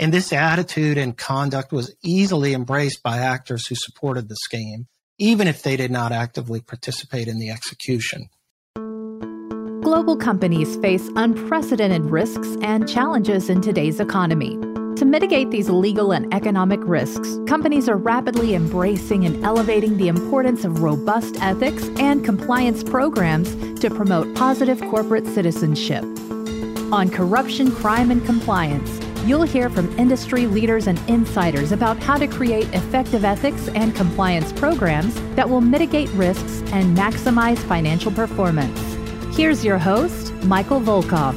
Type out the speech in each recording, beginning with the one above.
And this attitude and conduct was easily embraced by actors who supported the scheme, even if they did not actively participate in the execution. Global companies face unprecedented risks and challenges in today's economy. To mitigate these legal and economic risks, companies are rapidly embracing and elevating the importance of robust ethics and compliance programs to promote positive corporate citizenship. On corruption, crime, and compliance, you'll hear from industry leaders and insiders about how to create effective ethics and compliance programs that will mitigate risks and maximize financial performance. Here's your host, Michael Volkov.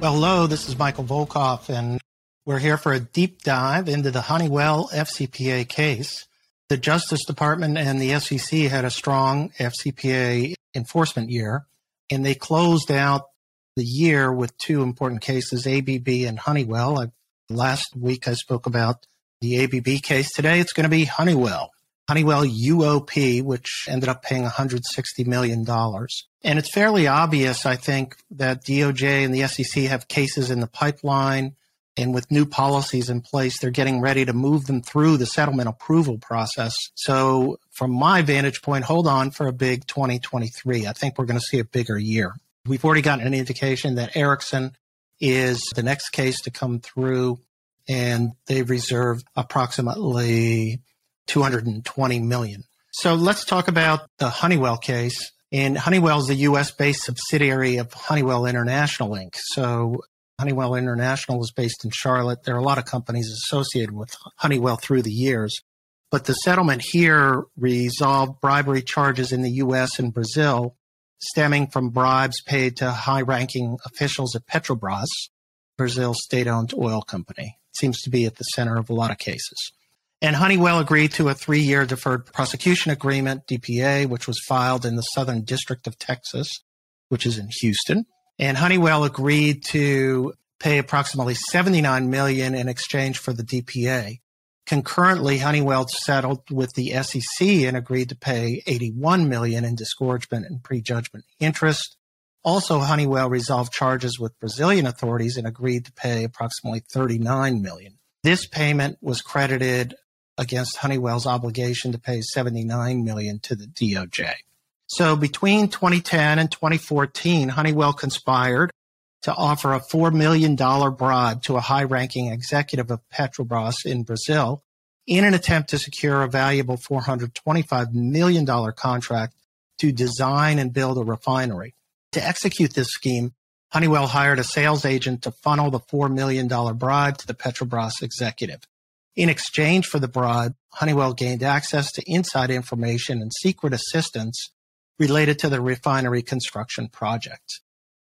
Well, hello, this is Michael Volkov, and we're here for a deep dive into the Honeywell FCPA case. The Justice Department and the SEC had a strong FCPA enforcement year, and they closed out the year with two important cases, ABB and Honeywell. I, last week I spoke about the ABB case. Today it's going to be Honeywell. Honeywell UOP, which ended up paying $160 million. And it's fairly obvious, I think, that DOJ and the SEC have cases in the pipeline. And with new policies in place, they're getting ready to move them through the settlement approval process. So, from my vantage point, hold on for a big 2023. I think we're going to see a bigger year. We've already gotten an indication that Ericsson is the next case to come through, and they've reserved approximately 220 million. So let's talk about the Honeywell case. And Honeywell is a US based subsidiary of Honeywell International Inc. So Honeywell International is based in Charlotte. There are a lot of companies associated with Honeywell through the years. But the settlement here resolved bribery charges in the US and Brazil stemming from bribes paid to high ranking officials at Petrobras, Brazil's state owned oil company. It seems to be at the center of a lot of cases. And Honeywell agreed to a three year deferred prosecution agreement, DPA, which was filed in the Southern District of Texas, which is in Houston. And Honeywell agreed to pay approximately 79 million in exchange for the DPA. Concurrently, Honeywell settled with the SEC and agreed to pay 81 million in disgorgement and prejudgment interest. Also, Honeywell resolved charges with Brazilian authorities and agreed to pay approximately 39 million. This payment was credited against Honeywell's obligation to pay 79 million to the DOJ. So between 2010 and 2014, Honeywell conspired to offer a $4 million bribe to a high ranking executive of Petrobras in Brazil in an attempt to secure a valuable $425 million contract to design and build a refinery. To execute this scheme, Honeywell hired a sales agent to funnel the $4 million bribe to the Petrobras executive. In exchange for the bribe, Honeywell gained access to inside information and secret assistance related to the refinery construction project.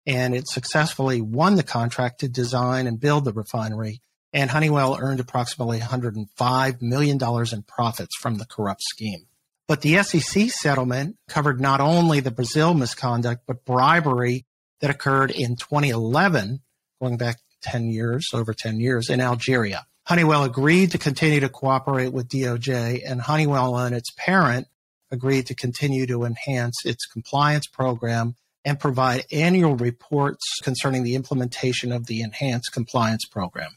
And it successfully won the contract to design and build the refinery. And Honeywell earned approximately $105 million in profits from the corrupt scheme. But the SEC settlement covered not only the Brazil misconduct, but bribery that occurred in 2011, going back 10 years, over 10 years, in Algeria. Honeywell agreed to continue to cooperate with DOJ, and Honeywell and its parent agreed to continue to enhance its compliance program and provide annual reports concerning the implementation of the enhanced compliance program.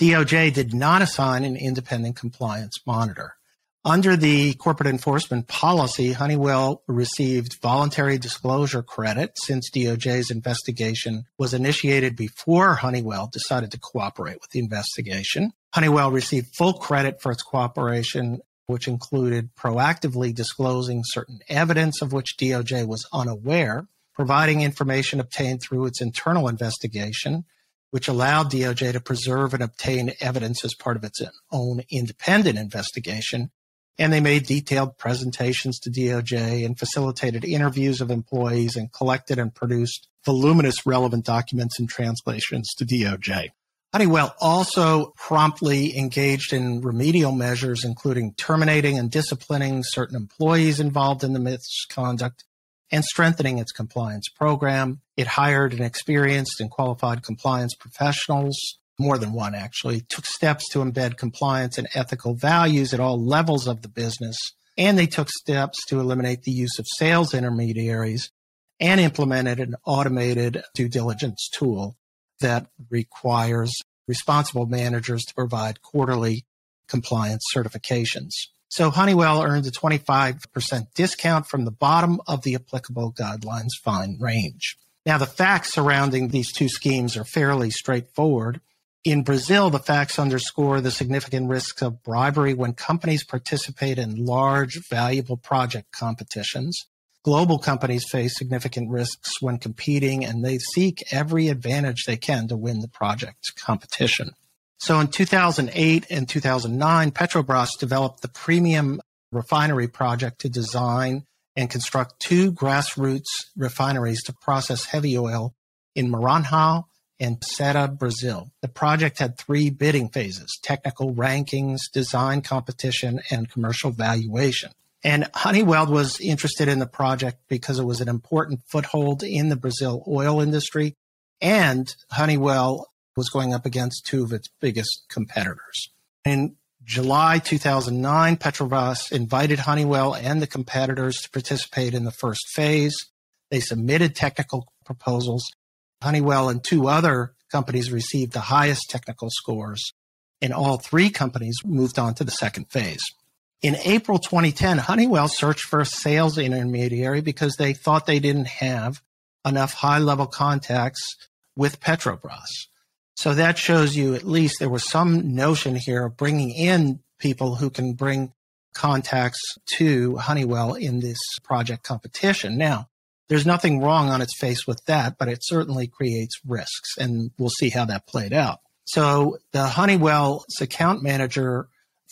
DOJ did not assign an independent compliance monitor. Under the corporate enforcement policy, Honeywell received voluntary disclosure credit since DOJ's investigation was initiated before Honeywell decided to cooperate with the investigation. Honeywell received full credit for its cooperation, which included proactively disclosing certain evidence of which DOJ was unaware, providing information obtained through its internal investigation, which allowed DOJ to preserve and obtain evidence as part of its own independent investigation, and they made detailed presentations to DOJ and facilitated interviews of employees and collected and produced voluminous relevant documents and translations to DOJ. Honeywell also promptly engaged in remedial measures, including terminating and disciplining certain employees involved in the misconduct and strengthening its compliance program. It hired an experienced and qualified compliance professionals more than one actually, took steps to embed compliance and ethical values at all levels of the business. And they took steps to eliminate the use of sales intermediaries and implemented an automated due diligence tool. that requires responsible managers to provide quarterly compliance certifications. So Honeywell earned a 25% discount from the bottom of the applicable guidelines fine range. Now, the facts surrounding these two schemes are fairly straightforward. In Brazil, the facts underscore the significant risks of bribery when companies participate in large, valuable project competitions. Global companies face significant risks when competing and they seek every advantage they can to win the project competition. So in 2008 and 2009, Petrobras developed the premium refinery project to design and construct two grassroots refineries to process heavy oil in Maranhão and Ceará, Brazil. The project had three bidding phases technical rankings, design competition, and commercial valuation. And Honeywell was interested in the project because it was an important foothold in the Brazil oil industry. And Honeywell was going up against two of its biggest competitors. In July 2009, Petrobras invited Honeywell and the competitors to participate in the first phase. They submitted technical proposals Honeywell and two other companies received the highest technical scores, and all three companies moved on to the second phase. In April 2010, Honeywell searched for a sales intermediary because they thought they didn't have enough high level contacts with Petrobras. So that shows you at least there was some notion here of bringing in people who can bring contacts to Honeywell in this project competition. Now, there's nothing wrong on its face with that, but it certainly creates risks, and we'll see how that played out. So the Honeywell's account manager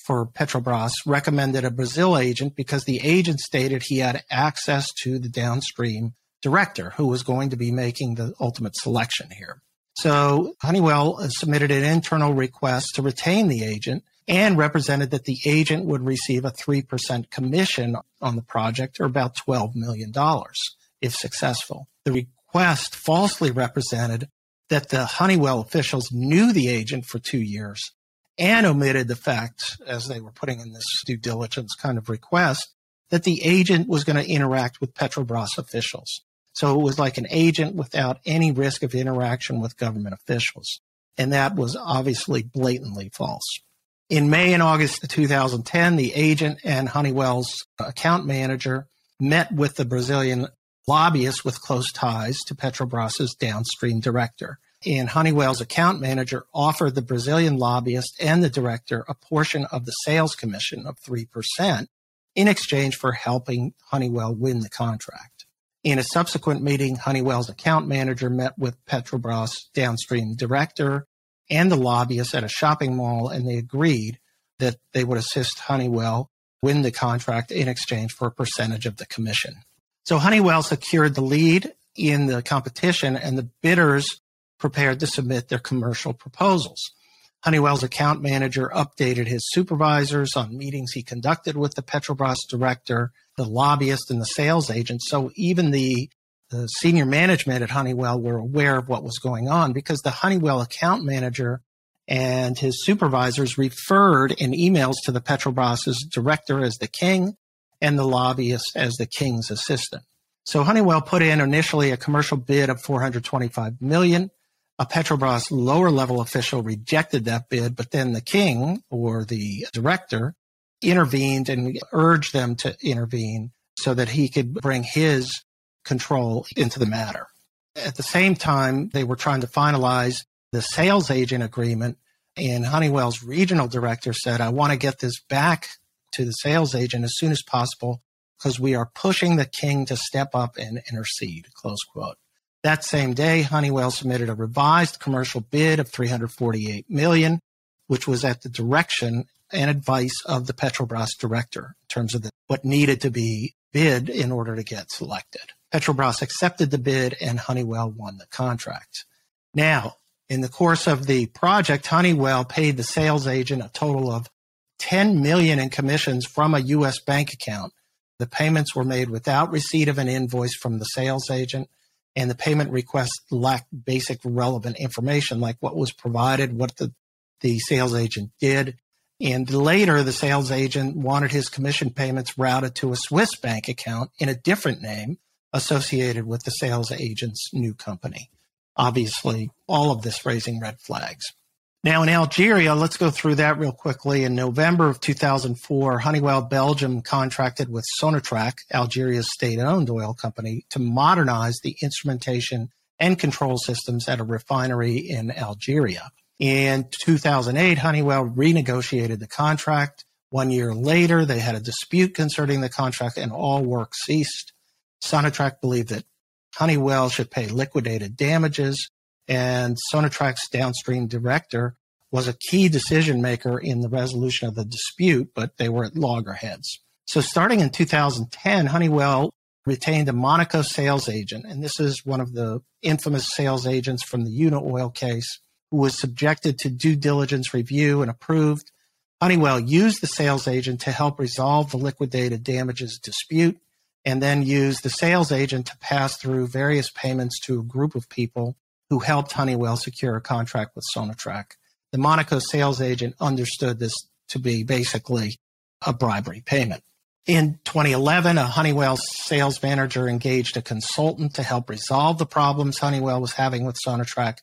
for Petrobras recommended a Brazil agent because the agent stated he had access to the downstream director who was going to be making the ultimate selection here. So Honeywell submitted an internal request to retain the agent and represented that the agent would receive a 3% commission on the project or about $12 million if successful. The request falsely represented that the Honeywell officials knew the agent for two years and omitted the fact, as they were putting in this due diligence kind of request, that the agent was going to interact with Petrobras officials. So it was like an agent without any risk of interaction with government officials. And that was obviously blatantly false. In May and August of 2010, the agent and Honeywell's account manager met with the Brazilian lobbyist with close ties to Petrobras's downstream director. And Honeywell's account manager offered the Brazilian lobbyist and the director a portion of the sales commission of 3% in exchange for helping Honeywell win the contract. In a subsequent meeting, Honeywell's account manager met with Petrobras downstream director and the lobbyist at a shopping mall, and they agreed that they would assist Honeywell win the contract in exchange for a percentage of the commission. So Honeywell secured the lead in the competition and the bidders prepared to submit their commercial proposals. Honeywell's account manager updated his supervisors on meetings he conducted with the Petrobras director, the lobbyist, and the sales agent. So even the, the senior management at Honeywell were aware of what was going on because the Honeywell account manager and his supervisors referred in emails to the Petrobras's director as the king and the lobbyist as the king's assistant. So Honeywell put in initially a commercial bid of 425 million. A Petrobras lower level official rejected that bid, but then the king or the director intervened and urged them to intervene so that he could bring his control into the matter. At the same time, they were trying to finalize the sales agent agreement, and Honeywell's regional director said, I want to get this back to the sales agent as soon as possible because we are pushing the king to step up and intercede, close quote. That same day, Honeywell submitted a revised commercial bid of 348 million, which was at the direction and advice of the Petrobras director in terms of the, what needed to be bid in order to get selected. Petrobras accepted the bid and Honeywell won the contract. Now, in the course of the project, Honeywell paid the sales agent a total of 10 million in commissions from a U.S. bank account. The payments were made without receipt of an invoice from the sales agent, and the payment request lacked basic relevant information like what was provided, what the, the sales agent did. And later, the sales agent wanted his commission payments routed to a Swiss bank account in a different name associated with the sales agent's new company. obviously, all of this raising red flags. Now, in Algeria, let's go through that real quickly. In November of 2004, Honeywell Belgium contracted with Sonatrach, Algeria's state owned oil company, to modernize the instrumentation and control systems at a refinery in Algeria. In 2008, Honeywell renegotiated the contract. One year later, they had a dispute concerning the contract and all work ceased. Sonatrach believed that Honeywell should pay liquidated damages and Sonatrach's downstream director was a key decision maker in the resolution of the dispute, but they were at loggerheads. So starting in 2010, Honeywell retained a Monaco sales agent, and this is one of the infamous sales agents from the Unaoil case, who was subjected to due diligence review and approved. Honeywell used the sales agent to help resolve the liquidated damages dispute, and then used the sales agent to pass through various payments to a group of people who helped Honeywell secure a contract with Sonatrach. The Monaco sales agent understood this to be basically a bribery payment. In 2011, a Honeywell sales manager engaged a consultant to help resolve the problems Honeywell was having with Sonatrach,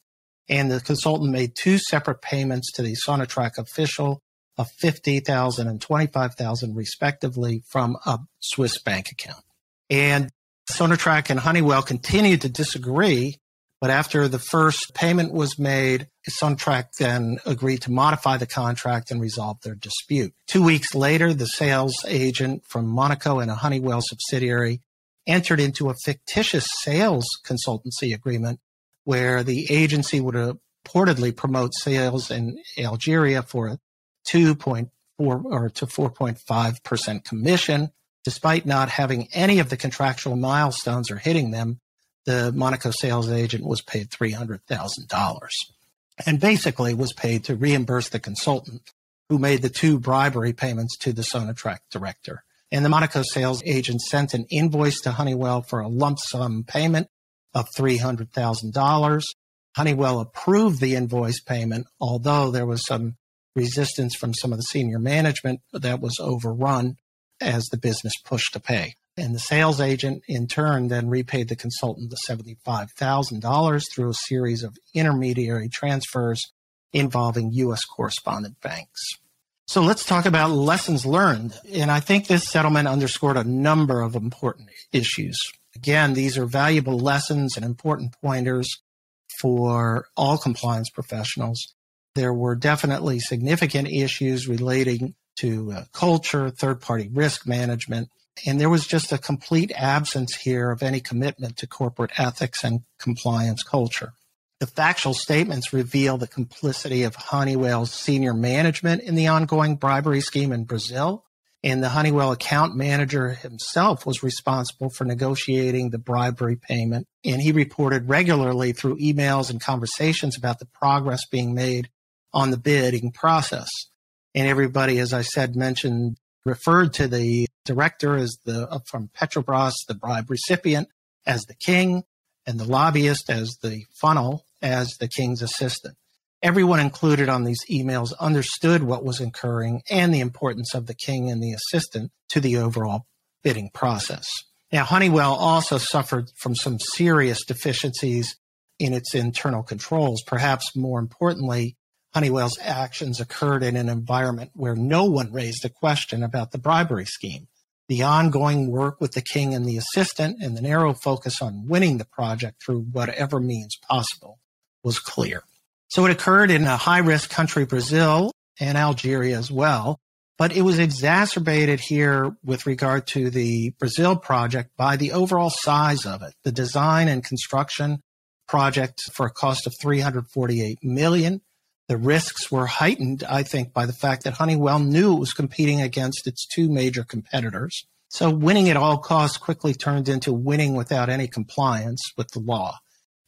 and the consultant made two separate payments to the Sonatrach official of 50,000 and 25,000 respectively from a Swiss bank account. And Sonatrach and Honeywell continued to disagree but after the first payment was made, Sonatrach then agreed to modify the contract and resolve their dispute. Two weeks later, the sales agent from Monaco and a Honeywell subsidiary entered into a fictitious sales consultancy agreement where the agency would reportedly promote sales in Algeria for a 2.4 or to 4.5% commission, despite not having any of the contractual milestones or hitting them the Monaco sales agent was paid $300,000 and basically was paid to reimburse the consultant who made the two bribery payments to the Sonatrach director. And the Monaco sales agent sent an invoice to Honeywell for a lump sum payment of $300,000. Honeywell approved the invoice payment, although there was some resistance from some of the senior management that was overrun as the business pushed to pay. And the sales agent, in turn, then repaid the consultant the $75,000 through a series of intermediary transfers involving U.S. correspondent banks. So let's talk about lessons learned. And I think this settlement underscored a number of important issues. Again, these are valuable lessons and important pointers for all compliance professionals. There were definitely significant issues relating to uh, culture, third party risk management, and there was just a complete absence here of any commitment to corporate ethics and compliance culture. The factual statements reveal the complicity of Honeywell's senior management in the ongoing bribery scheme in Brazil. And the Honeywell account manager himself was responsible for negotiating the bribery payment. And he reported regularly through emails and conversations about the progress being made on the bidding process. And everybody, as I said, mentioned referred to the director as the uh, from Petrobras, the bribe recipient as the king, and the lobbyist as the funnel as the king's assistant. Everyone included on these emails understood what was occurring and the importance of the king and the assistant to the overall bidding process. Now, Honeywell also suffered from some serious deficiencies in its internal controls. Perhaps more importantly, Honeywell's actions occurred in an environment where no one raised a question about the bribery scheme. The ongoing work with the king and the assistant and the narrow focus on winning the project through whatever means possible was clear. So it occurred in a high risk country, Brazil and Algeria as well. But it was exacerbated here with regard to the Brazil project by the overall size of it. The design and construction project for a cost of 348 million the risks were heightened, I think, by the fact that Honeywell knew it was competing against its two major competitors. So winning at all costs quickly turned into winning without any compliance with the law.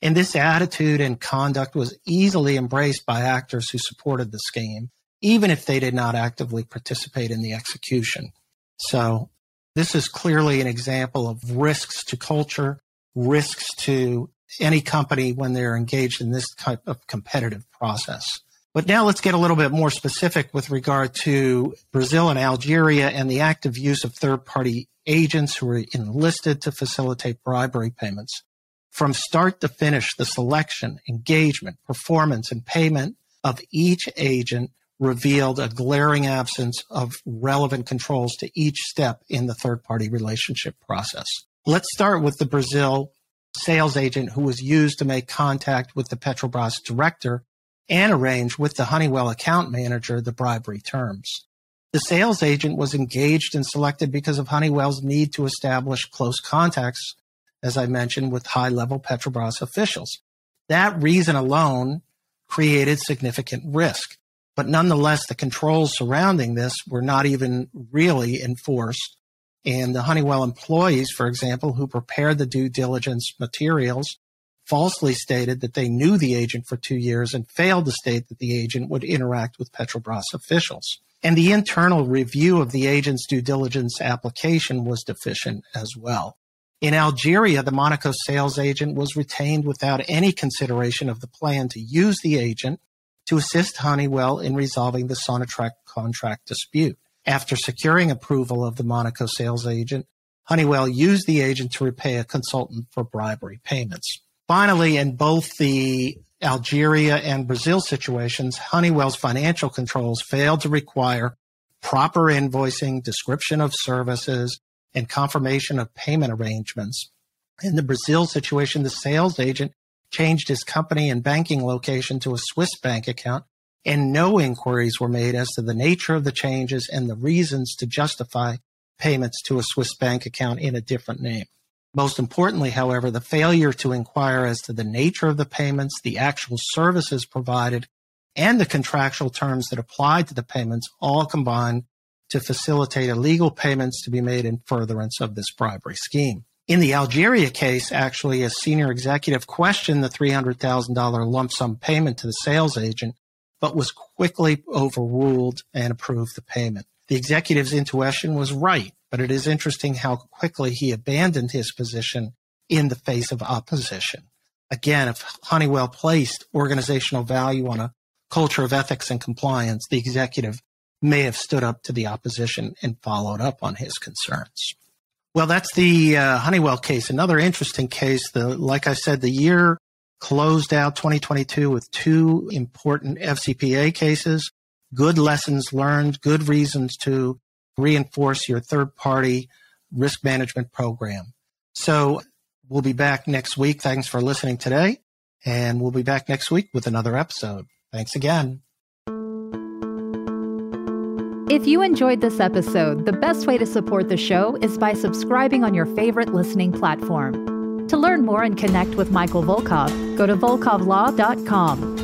And this attitude and conduct was easily embraced by actors who supported the scheme, even if they did not actively participate in the execution. So this is clearly an example of risks to culture, risks to any company when they're engaged in this type of competitive process. But now let's get a little bit more specific with regard to Brazil and Algeria and the active use of third party agents who are enlisted to facilitate bribery payments. From start to finish, the selection, engagement, performance, and payment of each agent revealed a glaring absence of relevant controls to each step in the third party relationship process. Let's start with the Brazil sales agent who was used to make contact with the Petrobras director and arrange with the Honeywell account manager the bribery terms. The sales agent was engaged and selected because of Honeywell's need to establish close contacts, as I mentioned, with high level Petrobras officials. That reason alone created significant risk. But nonetheless, the controls surrounding this were not even really enforced. And the Honeywell employees, for example, who prepared the due diligence materials, falsely stated that they knew the agent for two years and failed to state that the agent would interact with Petrobras officials. And the internal review of the agent's due diligence application was deficient as well. In Algeria, the Monaco sales agent was retained without any consideration of the plan to use the agent to assist Honeywell in resolving the Sonatrach contract dispute. After securing approval of the Monaco sales agent, Honeywell used the agent to repay a consultant for bribery payments. Finally, in both the Algeria and Brazil situations, Honeywell's financial controls failed to require proper invoicing, description of services, and confirmation of payment arrangements. In the Brazil situation, the sales agent changed his company and banking location to a Swiss bank account, and no inquiries were made as to the nature of the changes and the reasons to justify payments to a Swiss bank account in a different name. Most importantly, however, the failure to inquire as to the nature of the payments, the actual services provided, and the contractual terms that applied to the payments all combined to facilitate illegal payments to be made in furtherance of this bribery scheme. In the Algeria case, actually, a senior executive questioned the $300,000 lump sum payment to the sales agent, but was quickly overruled and approved the payment. The executive's intuition was right, but it is interesting how quickly he abandoned his position in the face of opposition. Again, if Honeywell placed organizational value on a culture of ethics and compliance, the executive may have stood up to the opposition and followed up on his concerns. Well, that's the uh, Honeywell case. Another interesting case. The like I said, the year closed out 2022 with two important FCPA cases good lessons learned, good reasons to reinforce your third party risk management program. So we'll be back next week. Thanks for listening today. And we'll be back next week with another episode. Thanks again. If you enjoyed this episode, the best way to support the show is by subscribing on your favorite listening platform. To learn more and connect with Michael Volkov, go to volkovlaw.com.